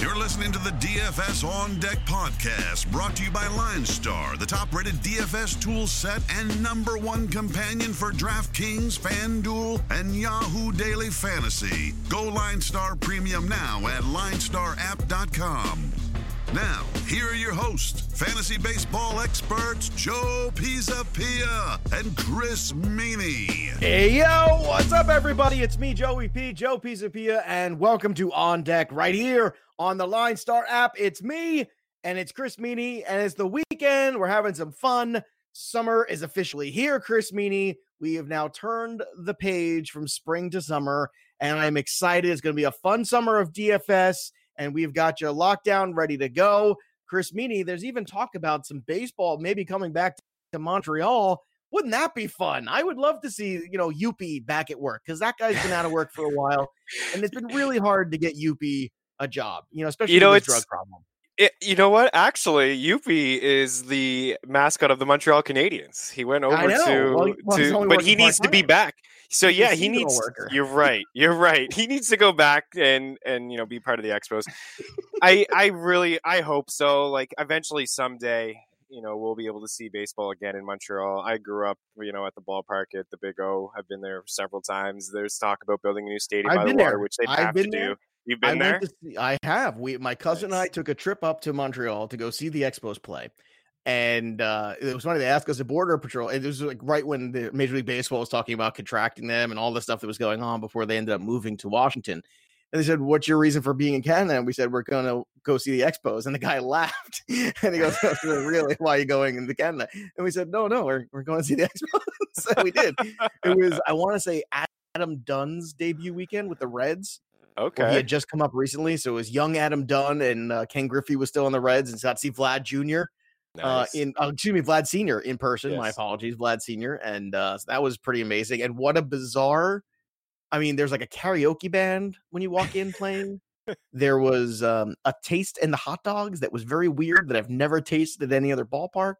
You're listening to the DFS On Deck podcast, brought to you by LineStar, the top rated DFS tool set and number one companion for DraftKings, FanDuel, and Yahoo Daily Fantasy. Go LineStar Premium now at linestarapp.com. Now, here are your hosts, fantasy baseball experts Joe Pisapia and Chris Meaney. Hey yo, what's up, everybody? It's me, Joey P, Joe Pisapia, and welcome to On Deck right here on the Line Star app. It's me and it's Chris Meaney, and it's the weekend. We're having some fun. Summer is officially here, Chris Meaney. We have now turned the page from spring to summer, and I'm excited. It's going to be a fun summer of DFS and we've got you locked down, ready to go. Chris Meaney, there's even talk about some baseball maybe coming back to Montreal. Wouldn't that be fun? I would love to see, you know, Youppi back at work because that guy's been out of work for a while, and it's been really hard to get Youppi a job, you know, especially you know, with drug problem. It, you know what? Actually, Youppi is the mascot of the Montreal Canadiens. He went over to, Well, well, to but he needs to be back. So yeah, he needs. worker. You're right. You're right. He needs to go back and and you know be part of the Expos. I I really I hope so. Like eventually someday, you know, we'll be able to see baseball again in Montreal. I grew up, you know, at the ballpark at the Big O. I've been there several times. There's talk about building a new stadium I've by the water, there. which they been to there. do. You've I been there. see, I have. We my cousin and I took a trip up to Montreal to go see the Expos play. And uh, it was funny. They asked us a border patrol. It was like right when the Major League Baseball was talking about contracting them and all the stuff that was going on before they ended up moving to Washington. And they said, "What's your reason for being in Canada?" And we said, "We're going to go see the Expos." And the guy laughed, and he goes, "Oh, "Really? Why are you going into Canada?" And we said, "No, no, we're we're going to see the Expos." so we did. It was, I want to say, Adam Dunn's debut weekend with the Reds where he had just come up recently. So it was young Adam Dunn and uh, Ken Griffey was still on the Reds and see Vlad Jr. Uh, in uh, excuse me, Vlad Sr. in person. My apologies, Vlad Sr. And uh, so that was pretty amazing. And what a bizarre! I mean, there's like a karaoke band when you walk in playing. there was um, a taste in the hot dogs that was very weird that I've never tasted at any other ballpark.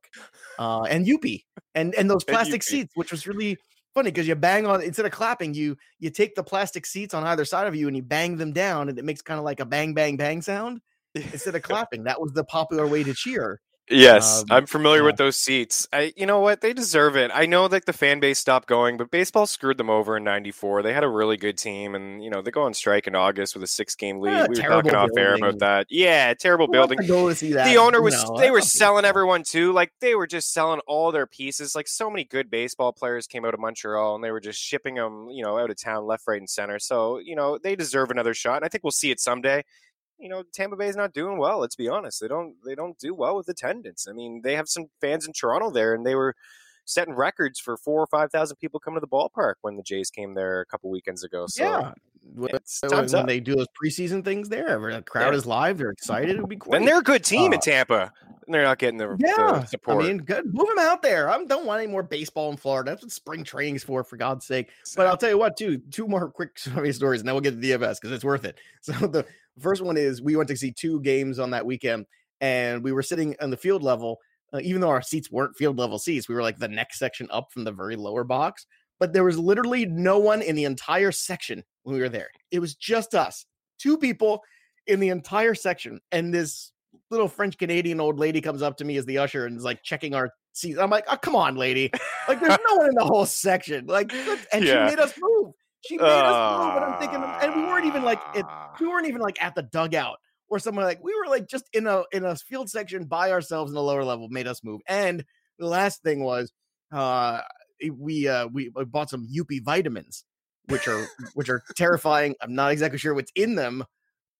Uh, and Youppi and and those plastic Youppi. seats, which was really funny because you bang on instead of clapping, you you take the plastic seats on either side of you and you bang them down, and it makes kind of like a bang bang bang sound instead of clapping. That was the popular way to cheer. Yes, Um, I'm familiar yeah. with those seats. I, you know what? They deserve it. I know that the fan base stopped going, but baseball screwed them over in '94. They had a really good team, and you know they go on strike in August with a six-game lead. Ah, we were talking off air about that. Yeah, terrible Who building. go to see that, The owner was. know, they were selling everyone too. Like they were just selling all their pieces. Like so many good baseball players came out of Montreal, and they were just shipping them, you know, out of town, left, right, and center. So you know they deserve another shot. And I think we'll see it someday you know Tampa Bay's not doing well. Let's be honest; they don't they don't do well with attendance. I mean, they have some fans in Toronto there, and they were setting records for four or five thousand people coming to the ballpark when the Jays came there a couple weekends ago. So yeah. When, it's when they do those preseason things there, the crowd Yeah. is live, they're excited. It would be great. and they're a good team in Uh, Tampa. And they're not getting the, the Yeah, support. I mean, good. Move them out there. I don't want any more baseball in Florida. That's what spring training's for, for God's sake. But I'll tell you what, too. Two more quick stories, and then we'll get to the DFS because it's worth it. So the first one is we went to see two games on that weekend, and we were sitting on the field level. Uh, even though our seats weren't field level seats, we were like the next section up from the very lower box. But there was literally no one in the entire section when we were there. It was just us, two people in the entire section, and this little French Canadian old lady comes up to me as the usher and is like checking our seats. I'm like, oh, come on, lady. Like, there's no one in the whole section. Like, and Yeah. she made us move. She made us move. And I'm thinking, and we weren't even like, it, Ah. we weren't even like at the dugout or somewhere like, we were like just in a, in a field section by ourselves in the lower level, made us move. And the last thing was, uh, we, uh, we bought some Youppi vitamins, which are, which are terrifying. I'm not exactly sure what's in them,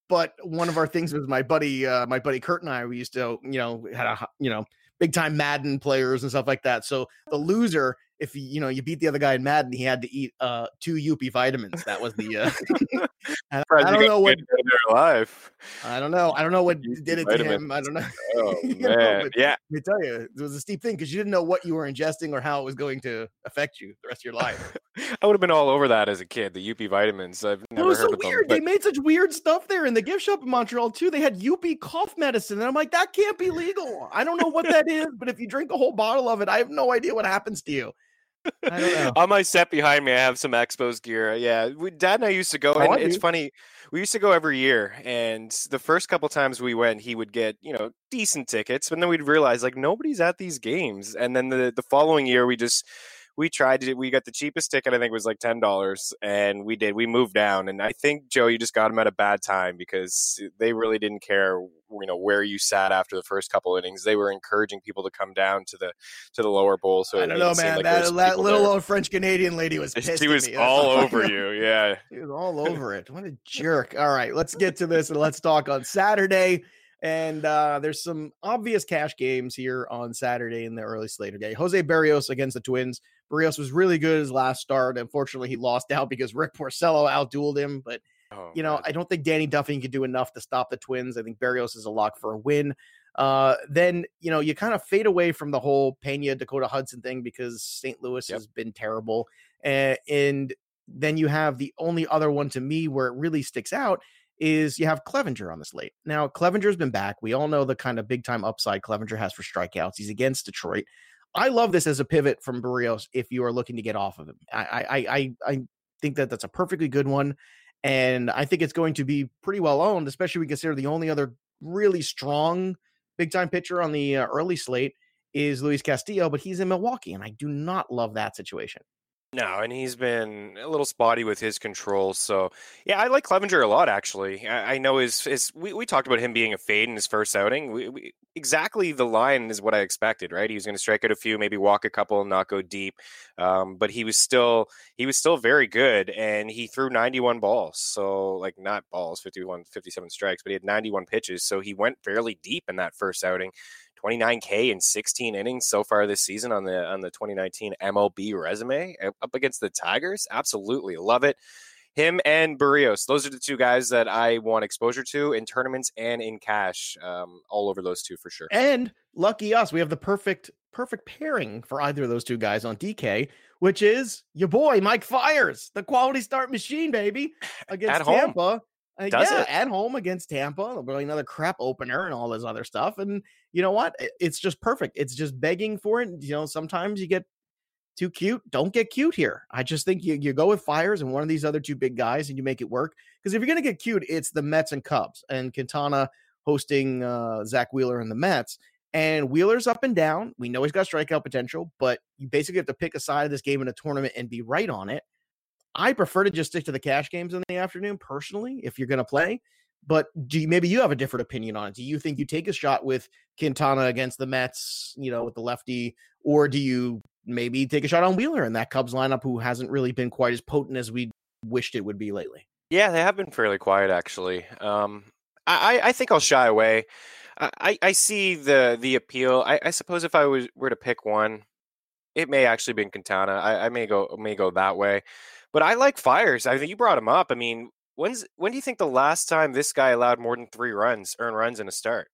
but one of our things was my buddy uh my buddy kurt and i we used to you know had a you know big time madden players and stuff like that so the loser if you, you know you beat the other guy in madden he had to eat uh two Youppi vitamins that was the uh I, I don't know what good their life. i don't know i don't know what Youppi did it to him i don't know Oh You know, but- yeah. let me tell you it was a steep thing because you didn't know what you were ingesting or how it was going to affect you the rest of your life I would have been all over that as a kid. The Youppi vitamins. I've It never was heard so of them. weird. but- They made such weird stuff there in the gift shop in Montreal too. They had Youppi cough medicine, and I'm like, that can't be legal. I don't know what that is, but if you drink a whole bottle of it, I have no idea what happens to you. I don't know. On my set behind me, I have some Expos gear. Yeah, we, Dad and I used to go, Oh, and it's funny. We used to go every year, and the first couple times we went, he would get you know decent tickets, but then we'd realize like nobody's at these games, and then the the following year we just we tried to we got the cheapest ticket i think was like ten dollars and we did we moved down and i think joe you just got them at a bad time because they really didn't care you know where you sat after the first couple innings they were encouraging people to come down to the to the lower bowl so I don't know, man. like that that little there. old French Canadian lady was pissed. she at was. All all over you yeah He was all over it. What a jerk. All right, let's get to this and let's talk on Saturday. And uh, there's some obvious cash games here on Saturday in the early slate. Okay, Jose Berrios against the Twins. Berrios was really good his last start. Unfortunately, he lost out because Rick Porcello outdueled him. But Oh, you know, man. I don't think Danny Duffy can do enough to stop the Twins. I think Berrios is a lock for a win. Uh, then you know you kind of fade away from the whole Pena Dakota Hudson thing because St. Louis Yep. has been terrible, uh, and then you have the only other one to me where it really sticks out is you have Clevinger on the slate. Now Clevinger's been back. We all know the kind of big time upside Clevinger has for strikeouts. He's against Detroit. I love this as a pivot from Berrios if you are looking to get off of him. I I I I think that that's a perfectly good one, and I think it's going to be pretty well owned, especially we consider the only other really strong big time pitcher on the uh, early slate is Luis Castillo, but he's in Milwaukee, and I do not love that situation. No, and he's been a little spotty with his control. So, yeah, I like Clevinger a lot, actually. I, I know his, his we, we talked about him being a fade in his first outing. We, we, exactly the line is what I expected, right? He was going to strike out a few, maybe walk a couple, and not go deep. Um, but he was still he was still very good, and he threw 91 balls. So, like, not balls, 51, 57 strikes, but he had 91 pitches. So he went fairly deep in that first outing. 29k in 16 innings so far this season on the on the 2019 MLB resume up against the Tigers. Absolutely love it. Him and Berrios, those are the two guys that I want exposure to in tournaments and in cash. Um, all over those two for sure. And lucky us, we have the perfect perfect pairing for either of those two guys on DK, which is your boy Mike Fiers, the quality start machine, baby, against At home. Tampa. Uh, Does yeah, it. at home against Tampa, another crap opener and all this other stuff. And you know what? It's just perfect. It's just begging for it. You know, sometimes you get too cute. Don't get cute here. I just think you, you go with Fiers and one of these other two big guys and you make it work. Because if you're going to get cute, it's the Mets and Cubs and Quintana hosting uh, Zack Wheeler and the Mets. And Wheeler's up and down. We know he's got strikeout potential, but you basically have to pick a side of this game in a tournament and be right on it. I prefer to just stick to the cash games in the afternoon personally, if you're going to play. But do you, maybe you have a different opinion on it? Do you think you take a shot with Quintana against the Mets, you know, with the lefty, or do you maybe take a shot on Wheeler in that Cubs lineup who hasn't really been quite as potent as we wished it would be lately? Yeah, they have been fairly quiet actually. Um, I, I- think I'll shy away. I, I- I see the the appeal. I, I suppose if I was were to pick one, it may actually be Quintana. I, I may go may go that way, but I like Fiers. I think you brought him up. I mean, when's when do you think the last time this guy allowed more than three runs, earned runs in a start?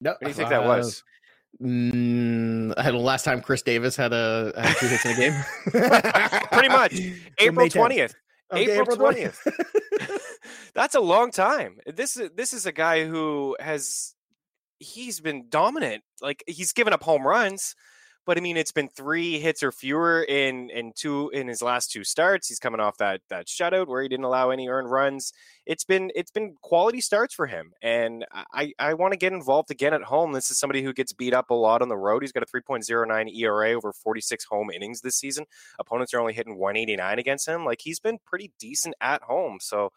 No, What do you think that was? Mm, I had the last time Chris Davis had a had two hits in a game. Pretty much. April May 10th. twentieth. Okay, April 20th. That's a long time. This is this is a guy who has he's been dominant. Like he's given up home runs, but I mean it's been three hits or fewer in in two in his last two starts. He's coming off that that shutout where he didn't allow any earned runs. It's been it's been quality starts for him, and I I want to get involved again at home. This is somebody who gets beat up a lot on the road. He's got a 3.09 ERA over 46 home innings this season. Opponents are only hitting 189 against him. Like he's been pretty decent at home. So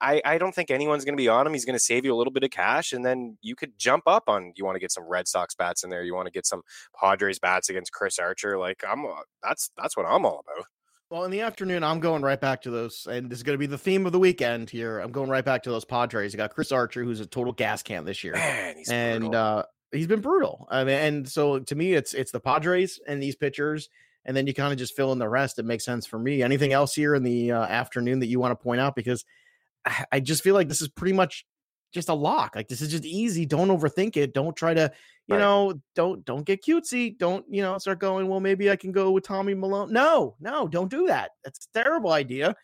I, I don't think anyone's going to be on him. He's going to save you a little bit of cash, and then you could jump up on. You want to get some Red Sox bats in there. You want to get some Padres bats against Chris Archer. Like I'm, uh, that's that's what I'm all about. Well, in the afternoon, I'm going right back to those, and this is going to be the theme of the weekend here. I'm going right back to those Padres. You got Chris Archer, who's a total gas can this year, Man, he's and brutal. uh, he's been brutal. I mean, and so to me, it's it's the Padres and these pitchers, and then you kind of just fill in the rest. It makes sense for me. Anything else here in the uh, afternoon that you want to point out? Because I, just feel like this is pretty much just a lock. Like this is just easy. Don't overthink it. Don't try to, you Right. know, don't don't get cutesy. Don't you know start going. Well, maybe I can go with Tommy Malone. No, no, don't do that. That's a terrible idea.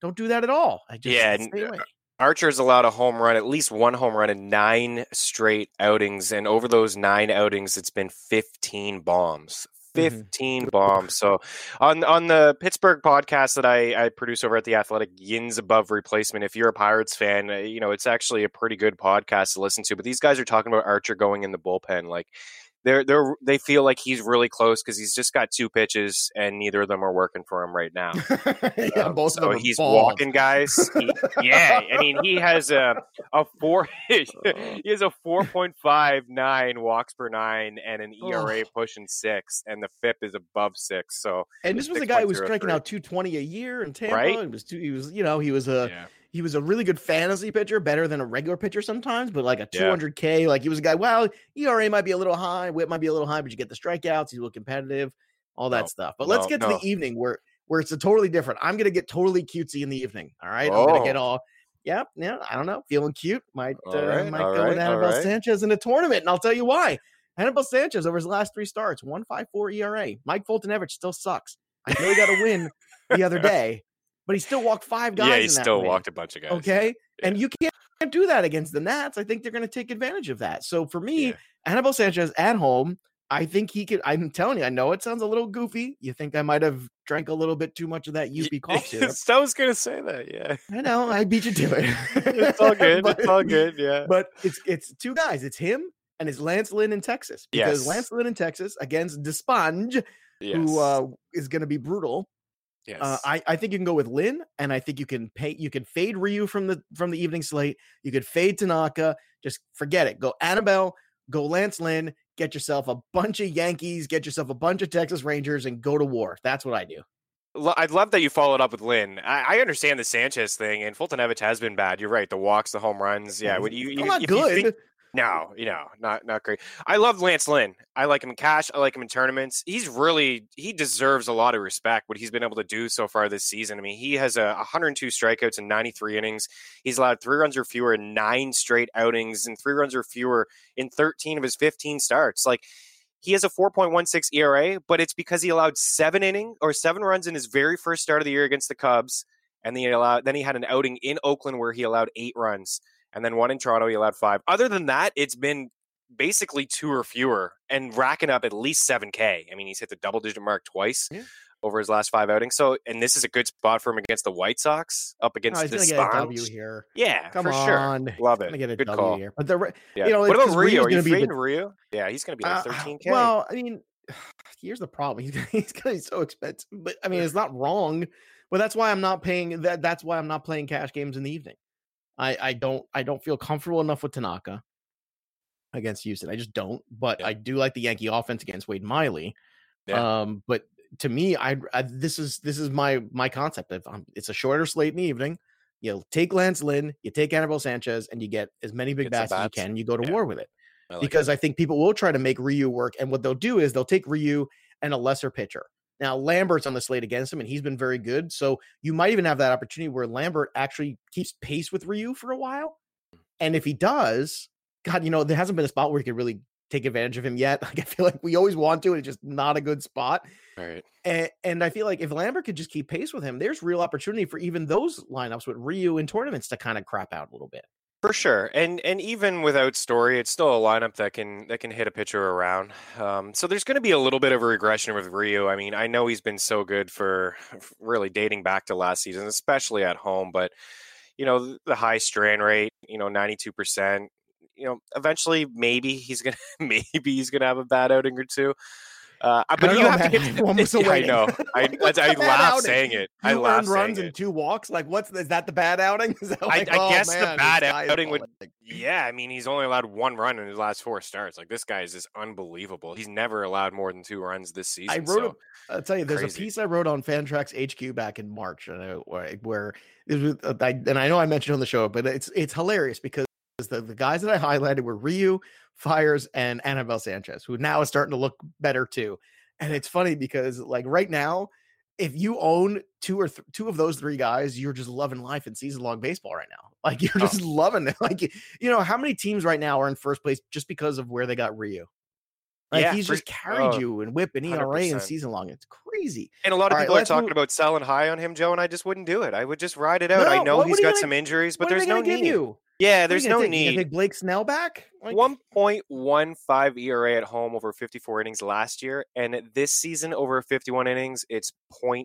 Don't do that at all. I just Yeah, stay and, away. Archer's allowed a home run, at least one home run in nine straight outings, and over those nine outings, it's been 15 bombs. Mm-hmm. 15 bombs. So on on the Pittsburgh podcast that I, I produce over at the Athletic, Yins Above Replacement. If you're a Pirates fan, uh, you know it's actually a pretty good podcast to listen to. But these guys are talking about Archer going in the bullpen. Like they're they're they feel like he's really close because he's just got two pitches and neither of them are working for him right now. yeah, Um, both of so them he's walking guys. He- yeah, I mean he has a a four he has a four point five nine walks per nine and an ERA pushing six, and the FIP is above six. So And this was a guy who was striking out 220 a year in Tampa. Right? He was, two, he was, you know, he was a he was a really good fantasy pitcher, better than a regular pitcher sometimes, but like a 200K, like he was a guy, well, ERA might be a little high, whip might be a little high, but you get the strikeouts, he's a little competitive, all that No, stuff. But let's no, get to no. the evening where where it's a totally different. I'm gonna get totally cutesy in the evening. All right. I'm gonna get Oh. all yeah, yeah, I don't know, feeling cute. Might All uh, right, might go with right, all Anibal right. Sanchez in a tournament, and I'll tell you why. Anibal Sanchez over his last three starts, 154 ERA. Mike Foltynewicz still sucks. I know he got a win the other day, but he still walked five guys. yeah, he still walked a bunch of guys. Okay. And you can't do that against the Nats. I think they're going to take advantage of that. So for me, Yeah. Anibal Sanchez at home, I think he could. I'm telling you, I know it sounds a little goofy. You think I might have drank a little bit too much of that UP cough syrup. I was gonna say that. Yeah, I know. I beat you to it. it's all good. But- it's all good. Yeah. But it's it's two guys. It's him and it's Lance Lynn in Texas. Because Yes. Lance Lynn in Texas against Desponge, yes. who uh, is going to be brutal. Yes. Uh, I, I think you can go with Lynn, and I think you can pay. You can fade Ryu from the from the evening slate. You could fade Tanaka. Just forget it. Go Anibal. Go Lance Lynn. Get yourself a bunch of Yankees. Get yourself a bunch of Texas Rangers, and go to war. That's what I do. I'd love that you followed up with Lynn. I, I understand the Sanchez thing, and Foltynewicz has been bad. You're right. The walks, the home runs. Yeah, when you, you not if you good. think- no, you know, not not great. I love Lance Lynn. I like him in cash. I like him in tournaments. He's really he deserves a lot of respect. What he's been able to do so far this season. I mean, he has a 102 strikeouts in 93 innings. He's allowed three runs or fewer in nine straight outings, and three runs or fewer in 13 of his 15 starts. Like he has a 4.16 ERA, but it's because he allowed seven inning or seven runs in his very first start of the year against the Cubs, and then he allowed then he had an outing in Oakland where he allowed eight runs, and then one in Toronto he allowed five. Other than that, it's been basically two or fewer and racking up at least seven K. I mean, he's hit the double digit mark twice. Yeah. Over his last five outings, so and this is a good spot for him against the White Sox, up against he's the a Sponge. Here. Yeah, Come for on. sure. Love it. get a Good W call. here. But the Yeah. you know, what about Rio? Are you gonna the- Rio? Yeah, he's going to be like Uh, 13k. Well, I mean, here's the problem. He's gonna, he's gonna be so expensive. But I mean, it's not wrong. But that's why I'm not paying that. That's why I'm not playing cash games in the evening. I I don't I don't feel comfortable enough with Tanaka against Houston. I just don't. But Yeah. I do like the Yankee offense against Wade Miley. Yeah. Um, but to me, I, I this is this is my my concept. If I'm, it's a shorter slate in the evening, you take Lance Lynn, you take Anibal Sanchez, and you get as many big some bats as you can. And you go to Yeah. war with it I like because I think people will try to make Ryu work. And what they'll do is they'll take Ryu and a lesser pitcher. Now Lambert's on the slate against him, and he's been very good. So you might even have that opportunity where Lambert actually keeps pace with Ryu for a while. Mm. And if he does, God, you know, there hasn't been a spot where he could really take advantage of him yet. Like I feel like we always want to, it's just not a good spot. Right. And, and I feel like if Lambert could just keep pace with him, there's real opportunity for even those lineups with Ryu in tournaments to kind of crap out a little bit. For sure, and and even without Story, it's still a lineup that can that can hit a pitcher around. Um, so there's going to be a little bit of a regression with Ryu. I mean, I know he's been so good for really dating back to last season, especially at home. But you know, the high strand rate, you know, 92 percent. You know, eventually, maybe he's gonna maybe he's gonna have a bad outing or two. Uh, but don't you know, have to get. I'm still I know. I What's I, bad laugh outing? saying it. I Two laugh runs and two walks. Like, what's is that the bad outing? Is that I- like, I oh, guess the man, this bad outing would-. Yeah, I mean, he's only allowed one run in his last four starts. Like this guy is just unbelievable. He's never allowed more than two runs this season. I wrote so- a, I'll tell you, there's crazy. a piece I wrote on Fantrax HQ back in March, and I, where, where it was, uh, I, and I know I mentioned on the show, but it's it's hilarious because the, the guys that I highlighted were Ryu, Fiers, and Anibal Sanchez, who now is starting to look better too. And it's funny because like right now, if you own two or th- two of those three guys, you're just loving life in season long baseball right now. Like you're Oh. just loving it. Like you know, how many teams right now are in first place just because of where they got Ryu? Like Yeah, he's for- just carried oh, you and whip and ERA and 100%. season long. It's crazy. and a lot of All right, people are talking move- about selling high on him, Joe, and I just wouldn't do it. I would just ride it out. I know he's what are you got gonna- some injuries, but there's no need. you? Yeah, there's no take? need. Take Blake Snell back. Like, 1.15 ERA at home over 54 innings last year, and this season over 51 innings, it's 0.87.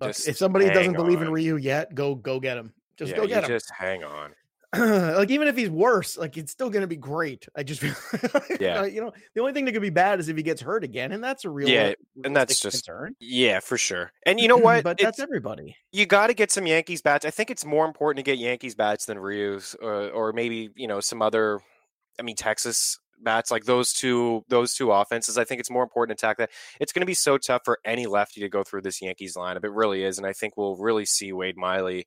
Look, if somebody doesn't on. believe in Ryu yet, go go get him. Just yeah, go get him. Just hang on. like even if he's worse, like it's still going to be great. I just feel, yeah, you know, the only thing that could be bad is if he gets hurt again, and that's a real yeah, and that's just concern. yeah, for sure. And you know what? but that's everybody. You got to get some Yankees bats. I think it's more important to get Yankees bats than Ryu's, or, or maybe you know some other. I mean, Texas bats like those two those two offenses i think it's more important to attack that it's going to be so tough for any lefty to go through this yankees lineup it really is and i think we'll really see wade miley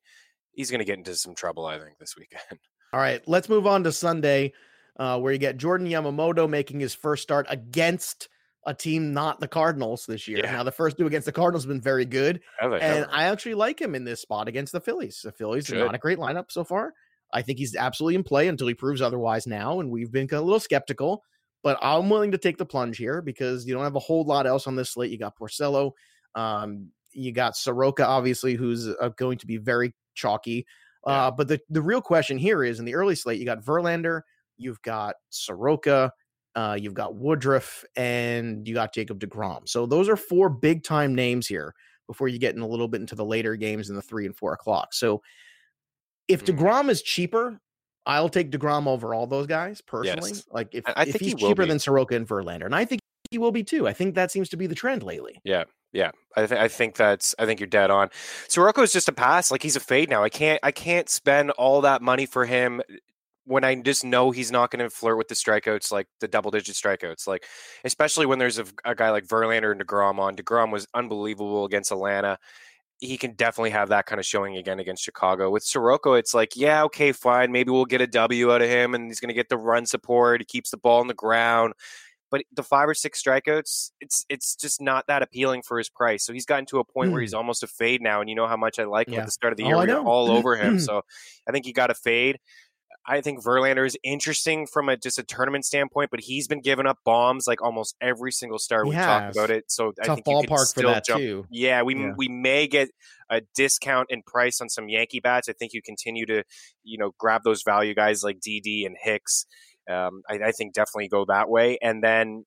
he's going to get into some trouble, I think, this weekend. All right, let's move on to Sunday, uh, where you get Jordan Yamamoto making his first start against a team not the Cardinals this year. Yeah. Now, the first two against the Cardinals have been very good, and I actually like him in this spot against the Phillies. The Phillies Should. are not a great lineup so far. I think he's absolutely in play until he proves otherwise now, and we've been a little skeptical. But I'm willing to take the plunge here because you don't have a whole lot else on this slate. You got Porcello, um, you got Soroka, obviously, who's uh, going to be very chalky. Yeah. Uh, but the, the real question here is in the early slate, you got Verlander, you've got Soroka, uh, you've got Woodruff, and you got Jacob DeGrom. So those are four big time names here before you get in a little bit into the later games in the three and four o'clock. So if mm. DeGrom is cheaper, I'll take DeGrom over all those guys personally. Yes. Like if, I, if he's he cheaper be. than Soroka and Verlander, and I think he will be too. I think that seems to be the trend lately. Yeah. Yeah, I, th- I think that's I think you're dead on. Soroka is just a pass. Like he's a fade now. I can't I can't spend all that money for him when I just know he's not going to flirt with the strikeouts, like the double digit strikeouts. Like especially when there's a, a guy like Verlander and Degrom on. Degrom was unbelievable against Atlanta. He can definitely have that kind of showing again against Chicago. With Soroka, it's like, yeah, okay, fine. Maybe we'll get a W out of him, and he's going to get the run support. He keeps the ball on the ground but the five or six strikeouts, it's it's just not that appealing for his price. So he's gotten to a point mm. where he's hmm. almost a fade now, and you know how much I like him yeah. at the start of the year. Oh, we are all over him, so I think he got a fade. I think Verlander is interesting from a just a tournament standpoint, but he's been giving up bombs like almost every single star we talked about it. So Tough I think ballpark for that jump. too. Yeah, we yeah. we may get a discount in price on some Yankee bats. I think you continue to you know grab those value guys like DD and Hicks. Um, I, I, think definitely go that way. And then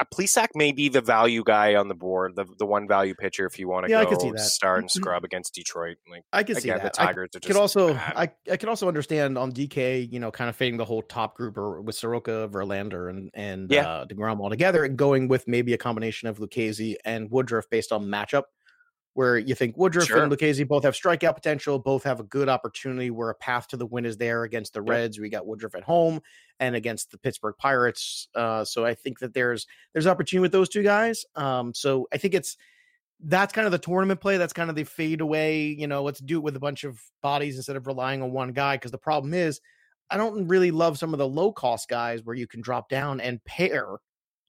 a Plesac may be the value guy on the board, the the one value pitcher if you want to yeah, go I see that. star and mm-hmm. scrub against Detroit. Like I can see that. The Tigers I could also I, I could also understand on DK, you know, kind of fading the whole top group or with Soroka, Verlander, and and yeah. uh, Degrom all together, and going with maybe a combination of Lucchesi and Woodruff based on matchup where you think Woodruff sure. and Lucchesi both have strikeout potential, both have a good opportunity where a path to the win is there against the Reds. We got Woodruff at home and against the Pittsburgh Pirates. Uh, so I think that there's there's opportunity with those two guys. Um, so I think it's that's kind of the tournament play. That's kind of the fade away. You know, let's do it with a bunch of bodies instead of relying on one guy. Because the problem is, I don't really love some of the low cost guys where you can drop down and pair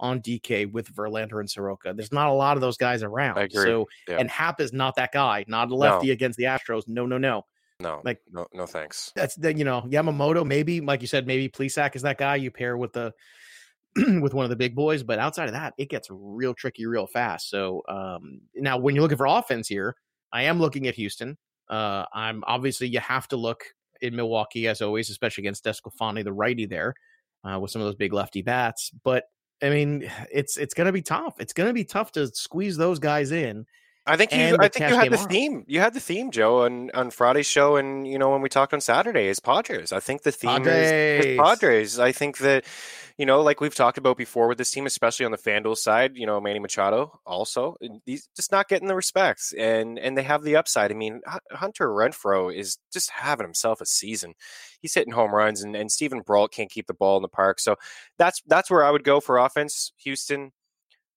on DK with Verlander and Soroka. There's not a lot of those guys around. So yeah. and Happ is not that guy, not a lefty no. against the Astros. No, no, no. No, like no, no, thanks. That's the you know Yamamoto. Maybe like you said, maybe Plesac is that guy you pair with the with one of the big boys. But outside of that, it gets real tricky real fast. So um, now when you're looking for offense here, I am looking at Houston. Uh, I'm obviously you have to look in Milwaukee as always, especially against DeSclafani, the righty there, uh, with some of those big lefty bats. But I mean, it's it's going to be tough. It's going to be tough to squeeze those guys in. I think you. I think you had the theme. You had the theme, Joe, on on Friday's show, and you know when we talked on Saturday is Padres. I think the theme Padres. Is, is Padres. I think that you know, like we've talked about before with this team, especially on the FanDuel side, you know, Manny Machado also, he's just not getting the respects and and they have the upside. I mean, Hunter Renfroe is just having himself a season. He's hitting home runs and, and Steven Brault can't keep the ball in the park. So that's that's where I would go for offense. Houston,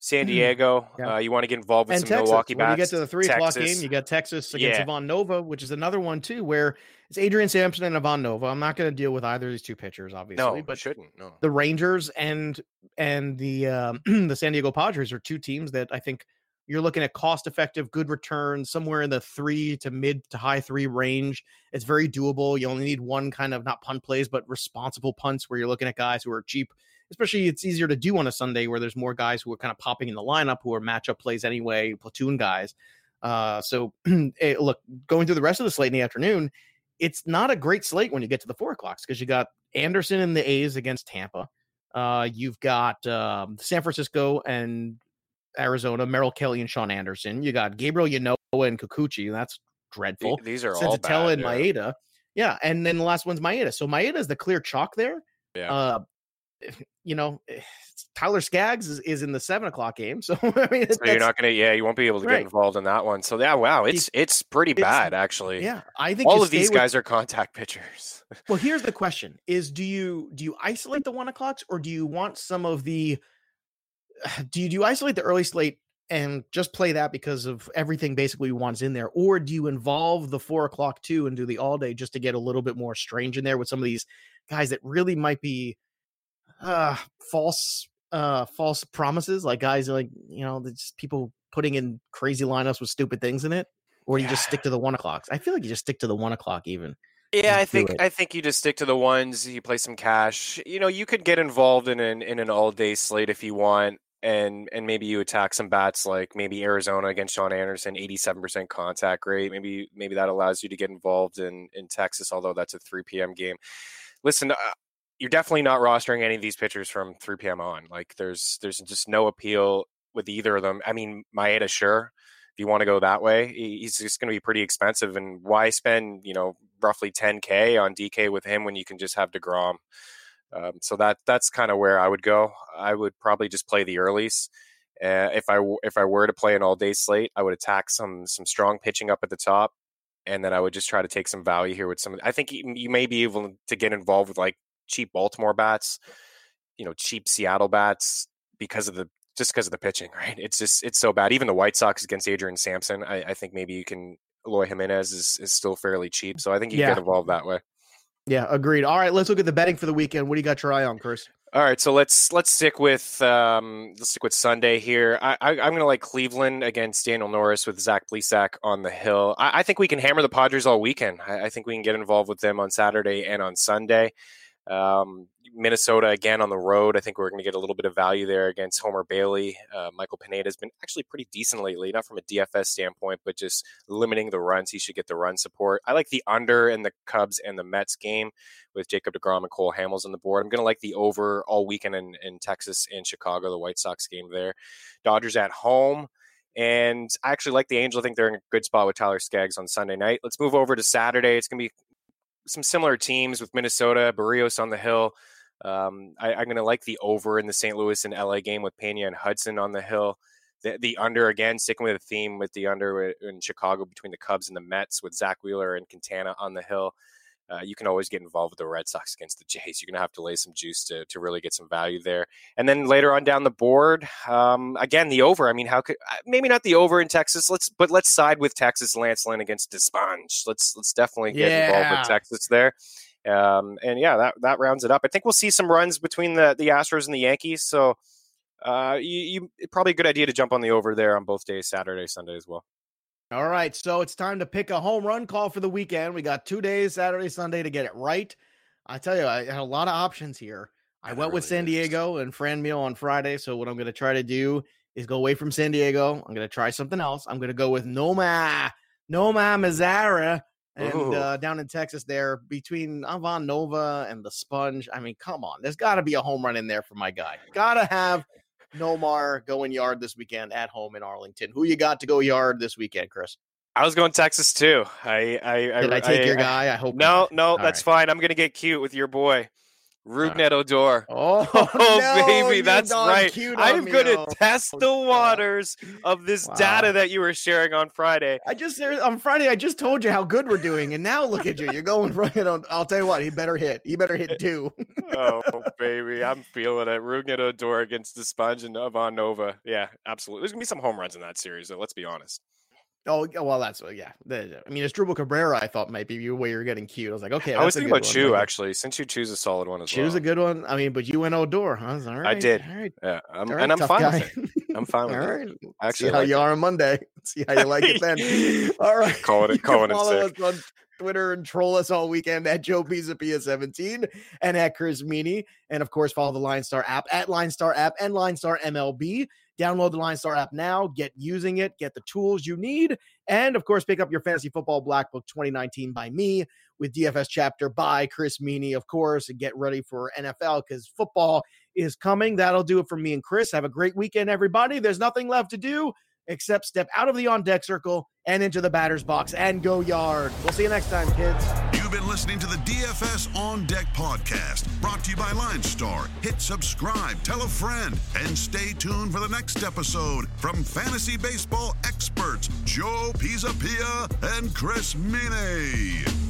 San mm-hmm. Diego. Yeah. Uh, you want to get involved with and some Texas. Milwaukee bats. When you get to the three Texas. o'clock game, you got Texas against yeah. Ivan Nova, which is another one too, where it's Adrian Sampson and Ivan Nova. I'm not going to deal with either of these two pitchers, obviously. No, but shouldn't. No. The Rangers and and the um, the San Diego Padres are two teams that I think you're looking at cost effective, good returns, somewhere in the three to mid to high three range. It's very doable. You only need one kind of not punt plays, but responsible punts where you're looking at guys who are cheap especially it's easier to do on a Sunday where there's more guys who are kind of popping in the lineup who are matchup plays anyway, platoon guys. Uh, so hey, look, going through the rest of the slate in the afternoon, it's not a great slate when you get to the four o'clocks because you got Anderson and the A's against Tampa. Uh, you've got um, San Francisco and Arizona, Merrill Kelly and Shaun Anderson. You got Gabriel Ynoa and Kikuchi. That's dreadful. These are all Senzatela bad. and yeah. Maeda. Yeah, and then the last one's Maeda. So Maeda is the clear chalk there. Yeah. Uh, you know, eh, Tyler Skaggs is, is in the seven o'clock game. So I mean, So you're not gonna, yeah, you won't be able to Right. get involved in that one. So yeah, wow, it's it's pretty it's- bad actually. yeah. I think all of these with- guys are contact pitchers. Well, here's the question: Is do you do you isolate the one o'clocks, or do you want some of the? Do you do you isolate the early slate and just play that because of everything basically you want's in there, or do you involve the four o'clock too and do the all day just to get a little bit more strange in there with some of these guys that really might be uh false uh false promises, like guys like you know, just people putting in crazy lineups with stupid things in it, or you just stick to the one o'clocks? I feel like you just stick to the one o'clock even. Yeah, I think. I think you just stick to the ones. You play some cash. You know, you could get involved in an in an all day slate if you want, and and maybe you attack some bats like maybe Arizona against Shaun Anderson, eighty seven percent contact rate. Maybe maybe that allows you to get involved in in Texas, although that's a three p.m. game. Listen, you're definitely not rostering any of these pitchers from three p.m. on. Like there's there's just no appeal with either of them. I mean, Maeda, sure. If you want to go that way, he's just going to be pretty expensive. And why spend, you know, roughly 10k on DK with him when you can just have Degrom? Um, so that that's kind of where I would go. I would probably just play the earlies. Uh, if I if I were to play an all day slate, I would attack some some strong pitching up at the top, and then I would just try to take some value here with some. I think you, you may be able to get involved with like cheap Baltimore bats, you know, cheap Seattle bats because of the just because of the pitching, right? It's just it's so bad. Even the White Sox against Adrian Sampson, I, I think maybe you can. Eloy Jimenez is, is still fairly cheap, so I think you Yeah. get involved that way. Yeah, agreed. All right, let's look at the betting for the weekend. What do you got your eye on, Chris? All right, so let's let's stick with um, let's stick with Sunday here. I, I, I'm going to like Cleveland against Daniel Norris with Zach Plesac on the hill. I, I think we can hammer the Padres all weekend. I, I think we can get involved with them on Saturday and on Sunday. Um, Minnesota again on the road. I think we're going to get a little bit of value there against Homer Bailey. Uh, Michael Pineda has been actually pretty decent lately, not from a DFS standpoint, but just limiting the runs. He should get the run support. I like the under in the Cubs and the Mets game with Jacob DeGrom and Cole Hamels on the board. I'm going to like the over all weekend in, in Texas and Chicago, the White Sox game there. Dodgers at home. And I actually like the Angels. I think they're in a good spot with Tyler Skaggs on Sunday night. Let's move over to Saturday. It's going to be some similar teams with Minnesota, Berrios on the hill. Um, I, I'm going to like the over in the St. Louis and LA game with Pena and Hudson on the hill. The, the under again, sticking with the theme with the under in Chicago between the Cubs and the Mets with Zack Wheeler and Quintana on the hill. Uh, you can always get involved with the Red Sox against the Jays. You're going to have to lay some juice to, to really get some value there. And then later on down the board, um, again the over. I mean, how could uh, maybe not the over in Texas? Let's but let's side with Texas. Lance Lynn against Desponge. Let's let's definitely get involved with Texas there. Um, and yeah, that that rounds it up. I think we'll see some runs between the the Astros and the Yankees. So uh, you, you probably a good idea to jump on the over there on both days, Saturday, Sunday as well. All right, so it's time to pick a home run call for the weekend. We got two days, Saturday, Sunday, to get it right. I tell you, I had a lot of options here. I Yeah, went there with San is. Diego and Franmil on Friday. So what I'm going to try to do is go away from San Diego. I'm going to try something else. I'm going to go with Noma, Nomar Mazara, and uh, down in Texas there between Ivan Nova and the Sponge. I mean, come on, there's got to be a home run in there for my guy. Got to have Nomar going yard this weekend at home in Arlington. Who you got to go yard this weekend, Chris? I was going Texas too. I I Did I, take your guy? I hope No, not. no, All that's right. fine. I'm gonna get cute with your boy. Rougned Odor. Oh, Oh, no, baby, that's right. I'm going to oh. test oh, the waters of this Wow. data that you were sharing on Friday. I just on Friday. I just told you how good we're doing, and now look at you. You're going right on. I'll tell you what. He better hit. He better hit two. oh, baby, I'm feeling it. Rougned Odor against the Sponge and Ivan Nova. Yeah, absolutely. There's gonna be some home runs in that series, though. Let's be honest. Oh well, that's uh, yeah. I mean, Asdrubal Cabrera. I thought might be your way you're getting cute. I was like, okay, I was thinking about one. Chew actually. Since you choose a solid one as Chew's well. Choose a good one. I mean, but you went Odor, huh? All right, I did. All right, Yeah, I'm, all right, and I'm fine guy. with it. I'm fine with All it. I actually See how like you it. are on Monday. See how you like it then. All right. call it- Call it follow sick. us on Twitter and troll us all weekend at Joe Pisapia 17 and at Chris Meaney. And of course, follow the Line Star app at Line Star app and Line Star MLB. Download the Line Star app now. Get using it. Get the tools you need. And of course, pick up your fantasy football black book 2019 by me with DFS chapter by Chris Meaney, of course, and get ready for NFL because football is coming. That'll do it for me and Chris. Have a great weekend, everybody. There's nothing left to do except step out of the on deck circle and into the batter's box and go yard. We'll see you next time, kids. Been listening to the DFS On Deck podcast, brought to you by Line Star. Hit subscribe, tell a friend, and stay tuned for the next episode from fantasy baseball experts Joe Pisapia and Chris Meaney.